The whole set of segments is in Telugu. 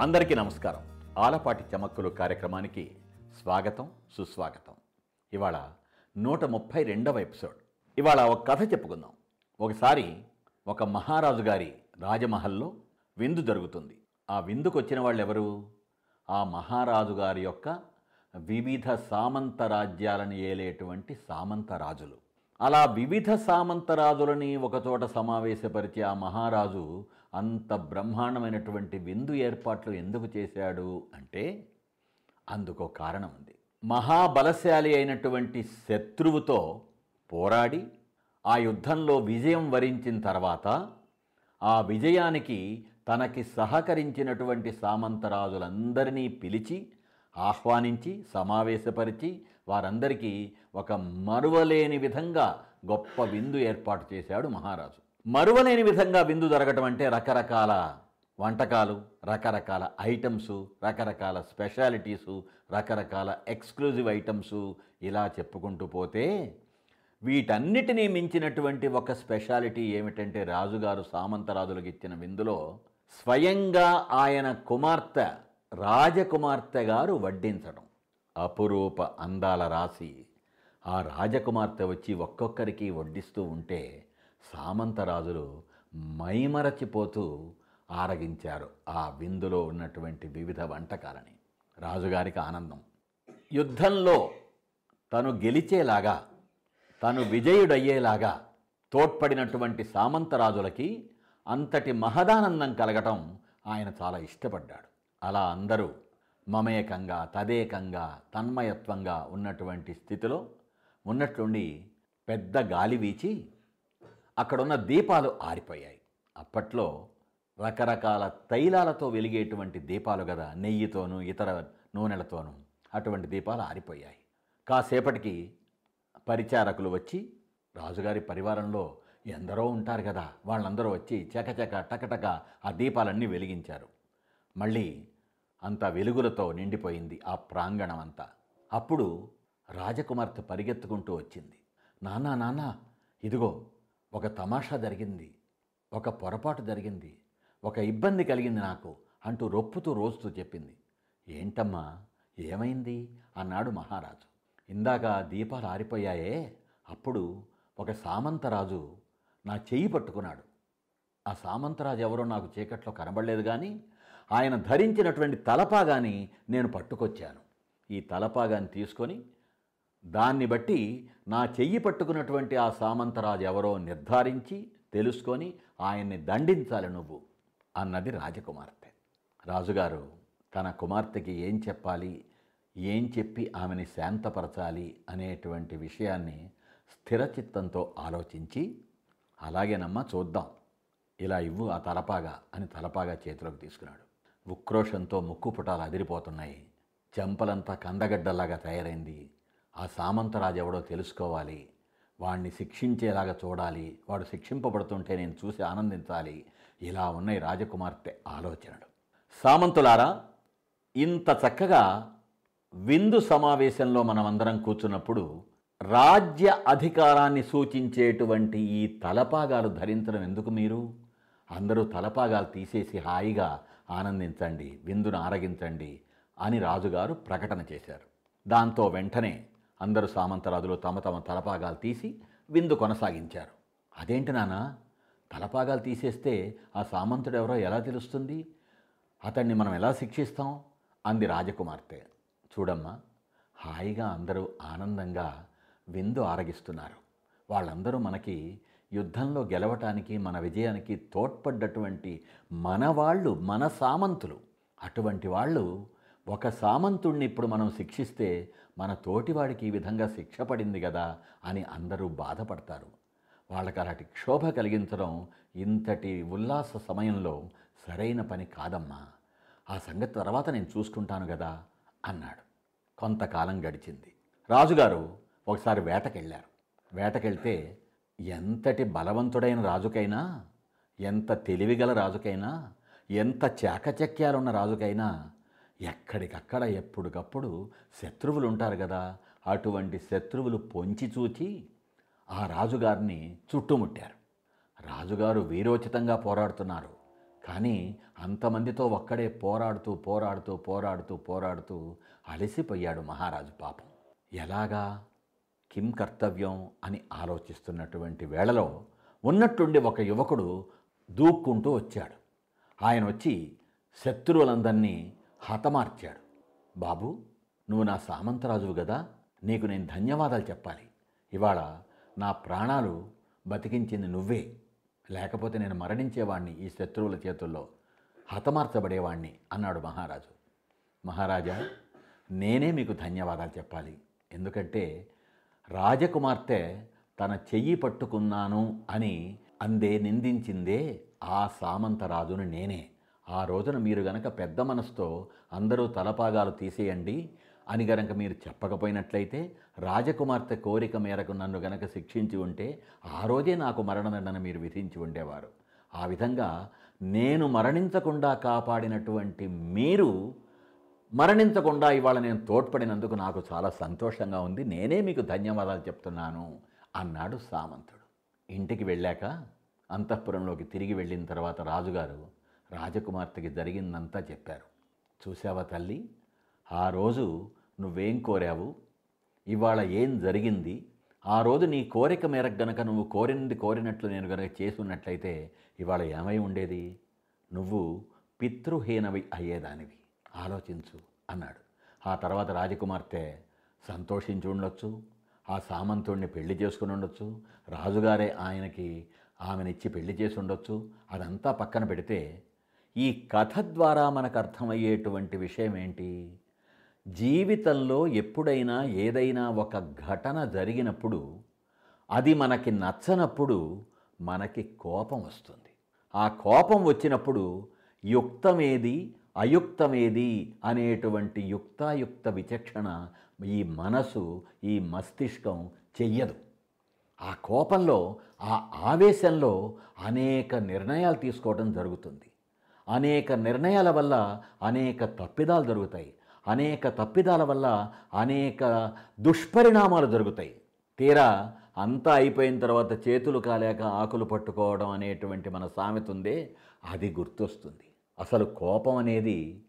అందరికీ నమస్కారం. ఆలపాటి చమక్కులు కార్యక్రమానికి స్వాగతం సుస్వాగతం. ఇవాళ నూట ముప్పై రెండవ ఎపిసోడ్. ఇవాళ ఒక కథ చెప్పుకుందాం. ఒకసారి ఒక మహారాజు గారి రాజమహల్లో విందు జరుగుతుంది. ఆ విందుకు వచ్చిన వాళ్ళు ఎవరు ఆ మహారాజు గారి యొక్క వివిధ సామంత రాజ్యాలను ఏలేటువంటి సామంత రాజులు. అలా వివిధ సామంత రాజులని ఒకచోట సమావేశపరిచి ఆ మహారాజు అంత బ్రహ్మాండమైనటువంటి విందు ఏర్పాట్లు ఎందుకు చేశాడు అంటే అందుకో కారణం ఉంది. మహాబలశాలి అయినటువంటి శత్రువుతో పోరాడి ఆ యుద్ధంలో విజయం వరించిన తర్వాత ఆ విజయానికి తనకి సహకరించినటువంటి సామంతరాజులందరినీ పిలిచి ఆహ్వానించి సమావేశపరిచి వారందరికీ ఒక మరువలేని విధంగా గొప్ప విందు ఏర్పాటు చేశాడు మహారాజు. మరువలేని విధంగా విందు జరగటం అంటే రకరకాల వంటకాలు రకరకాల ఐటమ్సు రకరకాల స్పెషాలిటీసు రకరకాల ఎక్స్క్లూజివ్ ఐటమ్సు ఇలా చెప్పుకుంటూ పోతే వీటన్నిటినీ మించినటువంటి ఒక స్పెషాలిటీ ఏమిటంటే రాజుగారు సామంతరాజులకు ఇచ్చిన విందులో స్వయంగా ఆయన కుమార్తె రాజకుమార్తె గారు వడ్డించడం. అపురూప అందాల రాశి. ఆ రాజకుమార్తె వచ్చి ఒక్కొక్కరికి వడ్డిస్తూ ఉంటే సామంతరాజులు మైమరచిపోతూ ఆరగించారు ఆ విందులో ఉన్నటువంటి వివిధ వంటకాలని. రాజుగారికి ఆనందం. యుద్ధంలో తను గెలిచేలాగా తను విజయుడయ్యేలాగా తోడ్పడినటువంటి సామంతరాజులకి అంతటి మహదానందం కలగటం ఆయన చాలా ఇష్టపడ్డాడు. అలా అందరూ మమేకంగా తదేకంగా తన్మయత్వంగా ఉన్నటువంటి స్థితిలో ఉన్నట్లుండి పెద్ద గాలి వీచి అక్కడున్న దీపాలు ఆరిపోయాయి. అప్పట్లో రకరకాల తైలాలతో వెలిగేటువంటి దీపాలు కదా నెయ్యితోనూ ఇతర నూనెలతోనూ అటువంటి దీపాలు ఆరిపోయాయి. కాసేపటికి పరిచారకులు వచ్చి రాజుగారి పరివారంలో ఎందరో ఉంటారు కదా వాళ్ళందరూ వచ్చి చకచక టకటక ఆ దీపాలన్నీ వెలిగించారు. మళ్ళీ అంత వెలుగులతో నిండిపోయింది ఆ ప్రాంగణం అంతా. అప్పుడు రాజకుమార్తె పరిగెత్తుకుంటూ వచ్చింది. నానా నానా ఇదిగో ఒక తమాషా జరిగింది ఒక పొరపాటు జరిగింది ఒక ఇబ్బంది కలిగింది నాకు అంటూ రొప్పుతూ రోజుతూ చెప్పింది. ఏంటమ్మా ఏమైంది? అన్నాడు మహారాజు. ఇందాక దీపాలు ఆరిపోయాయే అప్పుడు ఒక సామంతరాజు నా చెయ్యి పట్టుకున్నాడు. ఆ సామంతరాజు ఎవరో నాకు చీకట్లో కనబడలేదు కానీ ఆయన ధరించినటువంటి తలపాగాని నేను పట్టుకొచ్చాను. ఈ తలపాగాని తీసుకొని దాన్ని బట్టి నా చెయ్యి పట్టుకున్నటువంటి ఆ సామంతరాజు ఎవరో నిర్ధారించి తెలుసుకొని ఆయన్ని దండించాలి నువ్వు అన్నది రాజకుమార్తె. రాజుగారు తన కుమార్తెకి ఏం చెప్పాలి ఏం చెప్పి ఆమెని శాంతపరచాలి అనేటువంటి విషయాన్ని స్థిరచిత్తంతో ఆలోచించి అలాగేనమ్మా చూద్దాం. ఇలా ఇవ్వు ఆ తలపాగా అని తలపాగా చేతిలోకి తీసుకున్నాడు. ఉక్రోషంతో ముక్కు పుటాలు అదిరిపోతున్నాయి. చెంపలంతా కందగడ్డల్లాగా తయారైంది. ఆ సామంతరాజు ఎవడో తెలుసుకోవాలి. వాణ్ణి శిక్షించేలాగా చూడాలి. వాడు శిక్షింపబడుతుంటే నేను చూసి ఆనందించాలి. ఇలా ఉన్నాయి రాజకుమార్తె ఆలోచనలు. సామంతులారా ఇంత చక్కగా విందు సమావేశంలో మనమందరం కూర్చున్నప్పుడు రాజ్య అధికారాన్ని సూచించేటువంటి ఈ తలపాగాలు ధరించడం ఎందుకు మీరు? అందరూ తలపాగాలు తీసేసి హాయిగా ఆనందించండి విందును ఆరగించండి అని రాజుగారు ప్రకటన చేశారు. దాంతో వెంటనే అందరూ సామంతరాజులు తమ తమ తలపాగాలు తీసి విందు కొనసాగించారు. అదేంటి నాన్న? తలపాగాలు తీసేస్తే ఆ సామంతుడు ఎవరో ఎలా తెలుస్తుంది? అతన్ని మనం ఎలా శిక్షిస్తాం? అంది రాజకుమార్తె. చూడమ్మా హాయిగా అందరూ ఆనందంగా విందు ఆరగిస్తున్నారు. వాళ్ళందరూ మనకి యుద్ధంలో గెలవటానికి మన విజయానికి తోడ్పడ్డటువంటి మన వాళ్ళు మన సామంతులు. అటువంటి వాళ్ళు ఒక సామంతుణ్ణి ఇప్పుడు మనం శిక్షిస్తే మన తోటివాడికి ఈ విధంగా శిక్ష పడింది కదా అని అందరూ బాధపడతారు. వాళ్ళకి అలాంటి క్షోభ కలిగించడం ఇంతటి ఉల్లాస సమయంలో సరైన పని కాదమ్మా. ఆ సంగతి తర్వాత నేను చూసుకుంటాను కదా అన్నాడు. కొంతకాలం గడిచింది. రాజుగారు ఒకసారి వేటకెళ్ళారు. వేటకెళ్తే ఎంతటి బలవంతుడైన రాజుకైనా ఎంత తెలివిగల రాజుకైనా ఎంత చాకచక్యాలున్న రాజుకైనా ఎక్కడికక్కడ ఎప్పటికప్పుడు శత్రువులు ఉంటారు కదా. అటువంటి శత్రువులు పొంచి చూచి ఆ రాజుగారిని చుట్టుముట్టారు. రాజుగారు వీరోచితంగా పోరాడుతున్నారు. కానీ అంతమందితో ఒక్కడే పోరాడుతూ పోరాడుతూ పోరాడుతూ పోరాడుతూ అలసిపోయాడు మహారాజు పాపం. ఎలాగా? కిం కర్తవ్యం అని ఆలోచిస్తున్నటువంటి వేళలో ఉన్నట్టుండి ఒక యువకుడు దూక్కుంటూ వచ్చాడు. ఆయన వచ్చి శత్రువులందరినీ హతమార్చాడు. బాబు నువ్వు నా సామంతరాజువు కదా నీకు నేను ధన్యవాదాలు చెప్పాలి. ఇవాళ నా ప్రాణాలు బతికించింది నువ్వే. లేకపోతే నేను మరణించేవాణ్ణి ఈ శత్రువుల చేతుల్లో. హతమార్చబడేవాణ్ణి అన్నాడు మహారాజు. మహారాజా నేనే మీకు ధన్యవాదాలు చెప్పాలి. ఎందుకంటే రాజకుమార్తె తన చెయ్యి పట్టుకున్నాను అని అందే నిందించిందే ఆ సామంతరాజును నేనే. ఆ రోజున మీరు గనక పెద్ద మనసుతో అందరూ తలపాగాలు తీసేయండి అని గనక మీరు చెప్పకపోయినట్లయితే రాజకుమార్తె కోరిక మేరకు నన్ను గనక శిక్షించి ఉంటే ఆ రోజే నాకు మరణదండన మీరు విధించి ఉండేవారు. ఆ విధంగా నేను మరణించకుండా కాపాడినటువంటి మీరు మరణించకుండా ఇవాళ నేను తోడ్పడినందుకు నాకు చాలా సంతోషంగా ఉంది. నేనే మీకు ధన్యవాదాలు చెప్తున్నాను అన్నాడు సామంతుడు. ఇంటికి వెళ్ళాక అంతఃపురంలోకి తిరిగి వెళ్ళిన తర్వాత రాజుగారు రాజకుమార్తెకి జరిగిందంతా చెప్పారు. చూసావా తల్లి? ఆ రోజు నువ్వేం కోరావు? ఇవాళ ఏం జరిగింది? ఆ రోజు నీ కోరిక మేరకు గనక నువ్వు కోరింది కోరినట్లు నేను గనక చేసుకున్నట్లయితే ఇవాళ ఏమై ఉండేది? నువ్వు పితృహీనవి అయ్యేదానివి. ఆలోచించు అన్నాడు. ఆ తర్వాత రాజకుమార్తె సంతోషించి ఉండొచ్చు. ఆ సామంతుడిని పెళ్ళి చేసుకుని ఉండొచ్చు. రాజుగారే ఆయనకి ఆమెనిచ్చి పెళ్ళి చేసి ఉండొచ్చు. అదంతా పక్కన పెడితే ఈ కథ ద్వారా మనకు అర్థమయ్యేటువంటి విషయం ఏంటి జీవితంలో ఎప్పుడైనా ఏదైనా ఒక ఘటన జరిగినప్పుడు అది మనకి నచ్చనప్పుడు మనకి కోపం వస్తుంది. ఆ కోపం వచ్చినప్పుడు యుక్తమేది అయుక్తమేది అనేటువంటి యుక్తాయుక్త విచక్షణ ఈ మనసు ఈ మస్తిష్కం చెయ్యదు. ఆ కోపంలో ఆ ఆవేశంలో అనేక నిర్ణయాలు తీసుకోవడం జరుగుతుంది. అనేక నిర్ణయాల వల్ల అనేక తప్పిదాలు జరుగుతాయి. అనేక తప్పిదాల వల్ల అనేక దుష్పరిణామాలు జరుగుతాయి. తీరా అంతా అయిపోయిన తర్వాత చేతులు కాలేక ఆకులు పట్టుకోవడం అనేటువంటి మన సామెత ఉందే అది గుర్తొస్తుంది. అసలు కోపం అనేది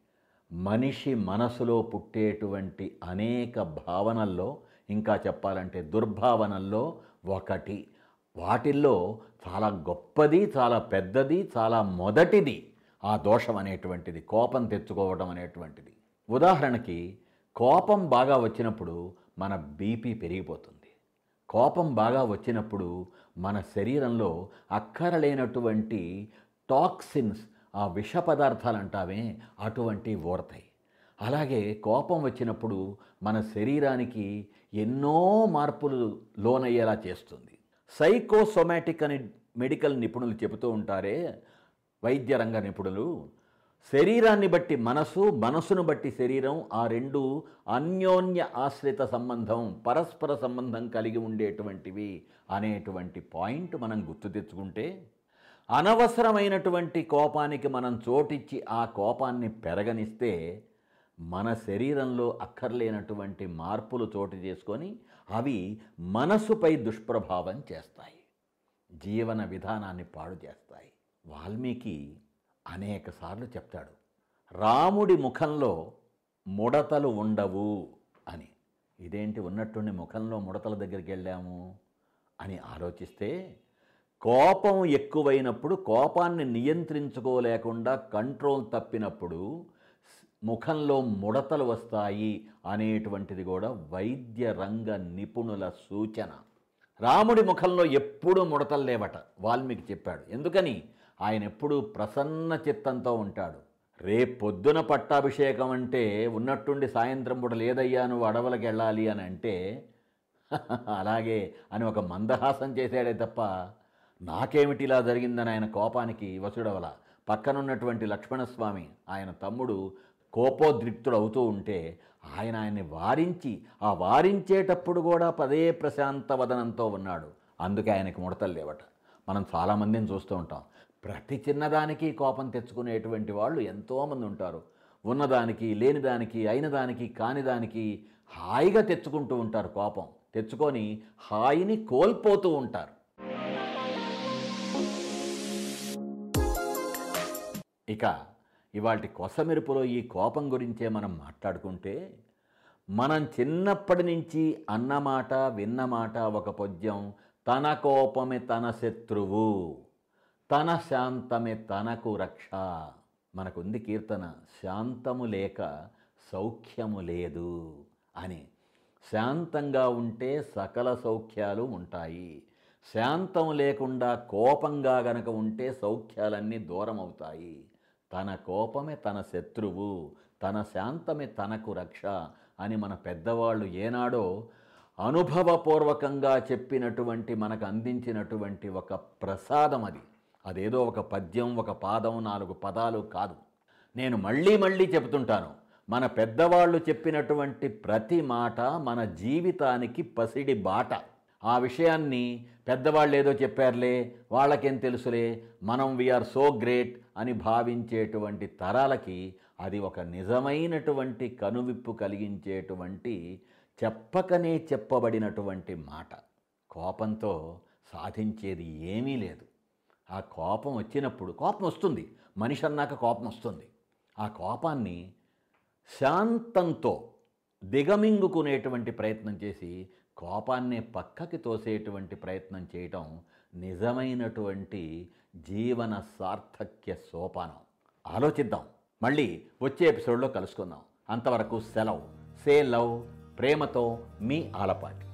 మనిషి మనసులో పుట్టేటువంటి అనేక భావనల్లో ఇంకా చెప్పాలంటే దుర్భావనల్లో ఒకటి. వాటిల్లో చాలా గొప్పది చాలా పెద్దది చాలా మొదటిది ఆ దోషం అనేటువంటిది కోపం తెచ్చుకోవడం అనేటువంటిది. ఉదాహరణకి కోపం బాగా వచ్చినప్పుడు మన బీపీ పెరిగిపోతుంది. కోపం బాగా వచ్చినప్పుడు మన శరీరంలో అక్కరలేనటువంటి టాక్సిన్స్ ఆ విష పదార్థాలు అంటామే అటువంటివి ఊరతాయి. అలాగే కోపం వచ్చినప్పుడు మన శరీరానికి ఎన్నో మార్పులు లోనయ్యేలా చేస్తుంది. సైకోసొమాటిక్ అని మెడికల్ నిపుణులు చెబుతూ ఉంటారే వైద్య రంగ నిపుణులు. శరీరాన్ని బట్టి మనసు మనసును బట్టి శరీరం ఆ రెండు అన్యోన్య ఆశ్రిత సంబంధం పరస్పర సంబంధం కలిగి ఉండేటువంటివి అనేటువంటి పాయింట్ మనం గుర్తు తెచ్చుకుంటే అనవసరమైనటువంటి కోపానికి మనం చోటిచ్చి ఆ కోపాన్ని పెరగనిస్తే మన శరీరంలో అక్కర్లేనటువంటి మార్పులు చోటు చేసుకొని అవి మనసుపై దుష్ప్రభావం చేస్తాయి. జీవన విధానాన్ని పాడు చేస్తాయి. వాల్మీకి అనేకసార్లు చెప్తాడు రాముడి ముఖంలో ముడతలు ఉండవు అని. ఇదేంటి ఉన్నట్టుండి ముఖంలో ముడతల దగ్గరికి వెళ్ళాము అని ఆలోచిస్తే కోపం ఎక్కువైనప్పుడు కోపాన్ని నియంత్రించుకోలేకుండా కంట్రోల్ తప్పినప్పుడు ముఖంలో ముడతలు వస్తాయి అనేటువంటిది కూడా వైద్య రంగ నిపుణుల సూచన. రాముడి ముఖంలో ఎప్పుడూ ముడతలు లేవట వాల్మీకి చెప్పాడు. ఎందుకని? ఆయన ఎప్పుడూ ప్రసన్న చిత్తంతో ఉంటాడు. రేపొద్దున పట్టాభిషేకం అంటే ఉన్నట్టుండి సాయంత్రం పూట లేదయ్యా నువ్వు అడవులకు వెళ్ళాలి అని అంటే అలాగే అని ఒక మందహాసం చేశాడే తప్ప నాకేమిటి ఇలా జరిగిందని ఆయన కోపానికి వసుడవల పక్కనున్నటువంటి లక్ష్మణస్వామి ఆయన తమ్ముడు కోపోద్రిక్తుడు అవుతూ ఉంటే ఆయన ఆయన్ని వారించి ఆ వారించేటప్పుడు కూడా పదే ప్రశాంత వదనంతో ఉన్నాడు. అందుకే ఆయనకి ముడతలు లేవట. మనం చాలామందిని చూస్తూ ఉంటాం. ప్రతి చిన్నదానికి కోపం తెచ్చుకునేటువంటి వాళ్ళు ఎంతోమంది ఉంటారు. ఉన్నదానికి లేనిదానికి అయినదానికి కానిదానికి హాయిగా తెచ్చుకుంటూ ఉంటారు కోపం. తెచ్చుకొని హాయిని కోల్పోతూ ఉంటారు. ఇక ఇవాటి కొసమెరుపులో ఈ కోపం గురించే మనం మాట్లాడుకుంటే మనం చిన్నప్పటి నుంచి అన్నమాట విన్నమాట ఒక పొద్యం తన కోపమే తన శత్రువు. తన శాంతమే తనకు రక్ష. మనకుంది కీర్తన శాంతము లేక సౌఖ్యము లేదు అని. శాంతంగా ఉంటే సకల సౌఖ్యాలు ఉంటాయి. శాంతం లేకుండా కోపంగా గనక ఉంటే సౌఖ్యాలన్నీ దూరం అవుతాయి తన కోపమే తన శత్రువు తన శాంతమే తనకు రక్ష అని మన పెద్దవాళ్ళు ఏనాడో అనుభవపూర్వకంగా చెప్పినటువంటి మనకు అందించినటువంటి ఒక ప్రసాదం అది. అదేదో ఒక పద్యం ఒక పాదం నాలుగు పదాలు కాదు. నేను మళ్ళీ మళ్ళీ చెబుతుంటాను మన పెద్దవాళ్ళు చెప్పినటువంటి ప్రతి మాట మన జీవితానికి పసిడి బాట. ఆ విషయాన్ని పెద్దవాళ్ళు ఏదో చెప్పారులే వాళ్ళకేం తెలుసులే మనం వీఆర్ సో గ్రేట్ అని భావించేటువంటి తరాలకి అది ఒక నిజమైనటువంటి కనువిప్పు కలిగించేటువంటి చెప్పకనే చెప్పబడినటువంటి మాట. కోపంతో సాధించేది ఏమీ లేదు. ఆ కోపం వచ్చినప్పుడు కోపం వస్తుంది. మనిషి అన్నాక కోపం వస్తుంది. ఆ కోపాన్ని శాంతంతో దిగమింగుకునేటువంటి ప్రయత్నం చేసి కోపాన్ని పక్కకి తోసేటువంటి ప్రయత్నం చేయటం నిజమైనటువంటి జీవన సార్థక్య సోపానం. ఆలోచిద్దాం. మళ్ళీ వచ్చే ఎపిసోడ్లో కలుసుకుందాం. అంతవరకు సెలవు. Say love. ప్రేమతో మీ ఆలపాటి.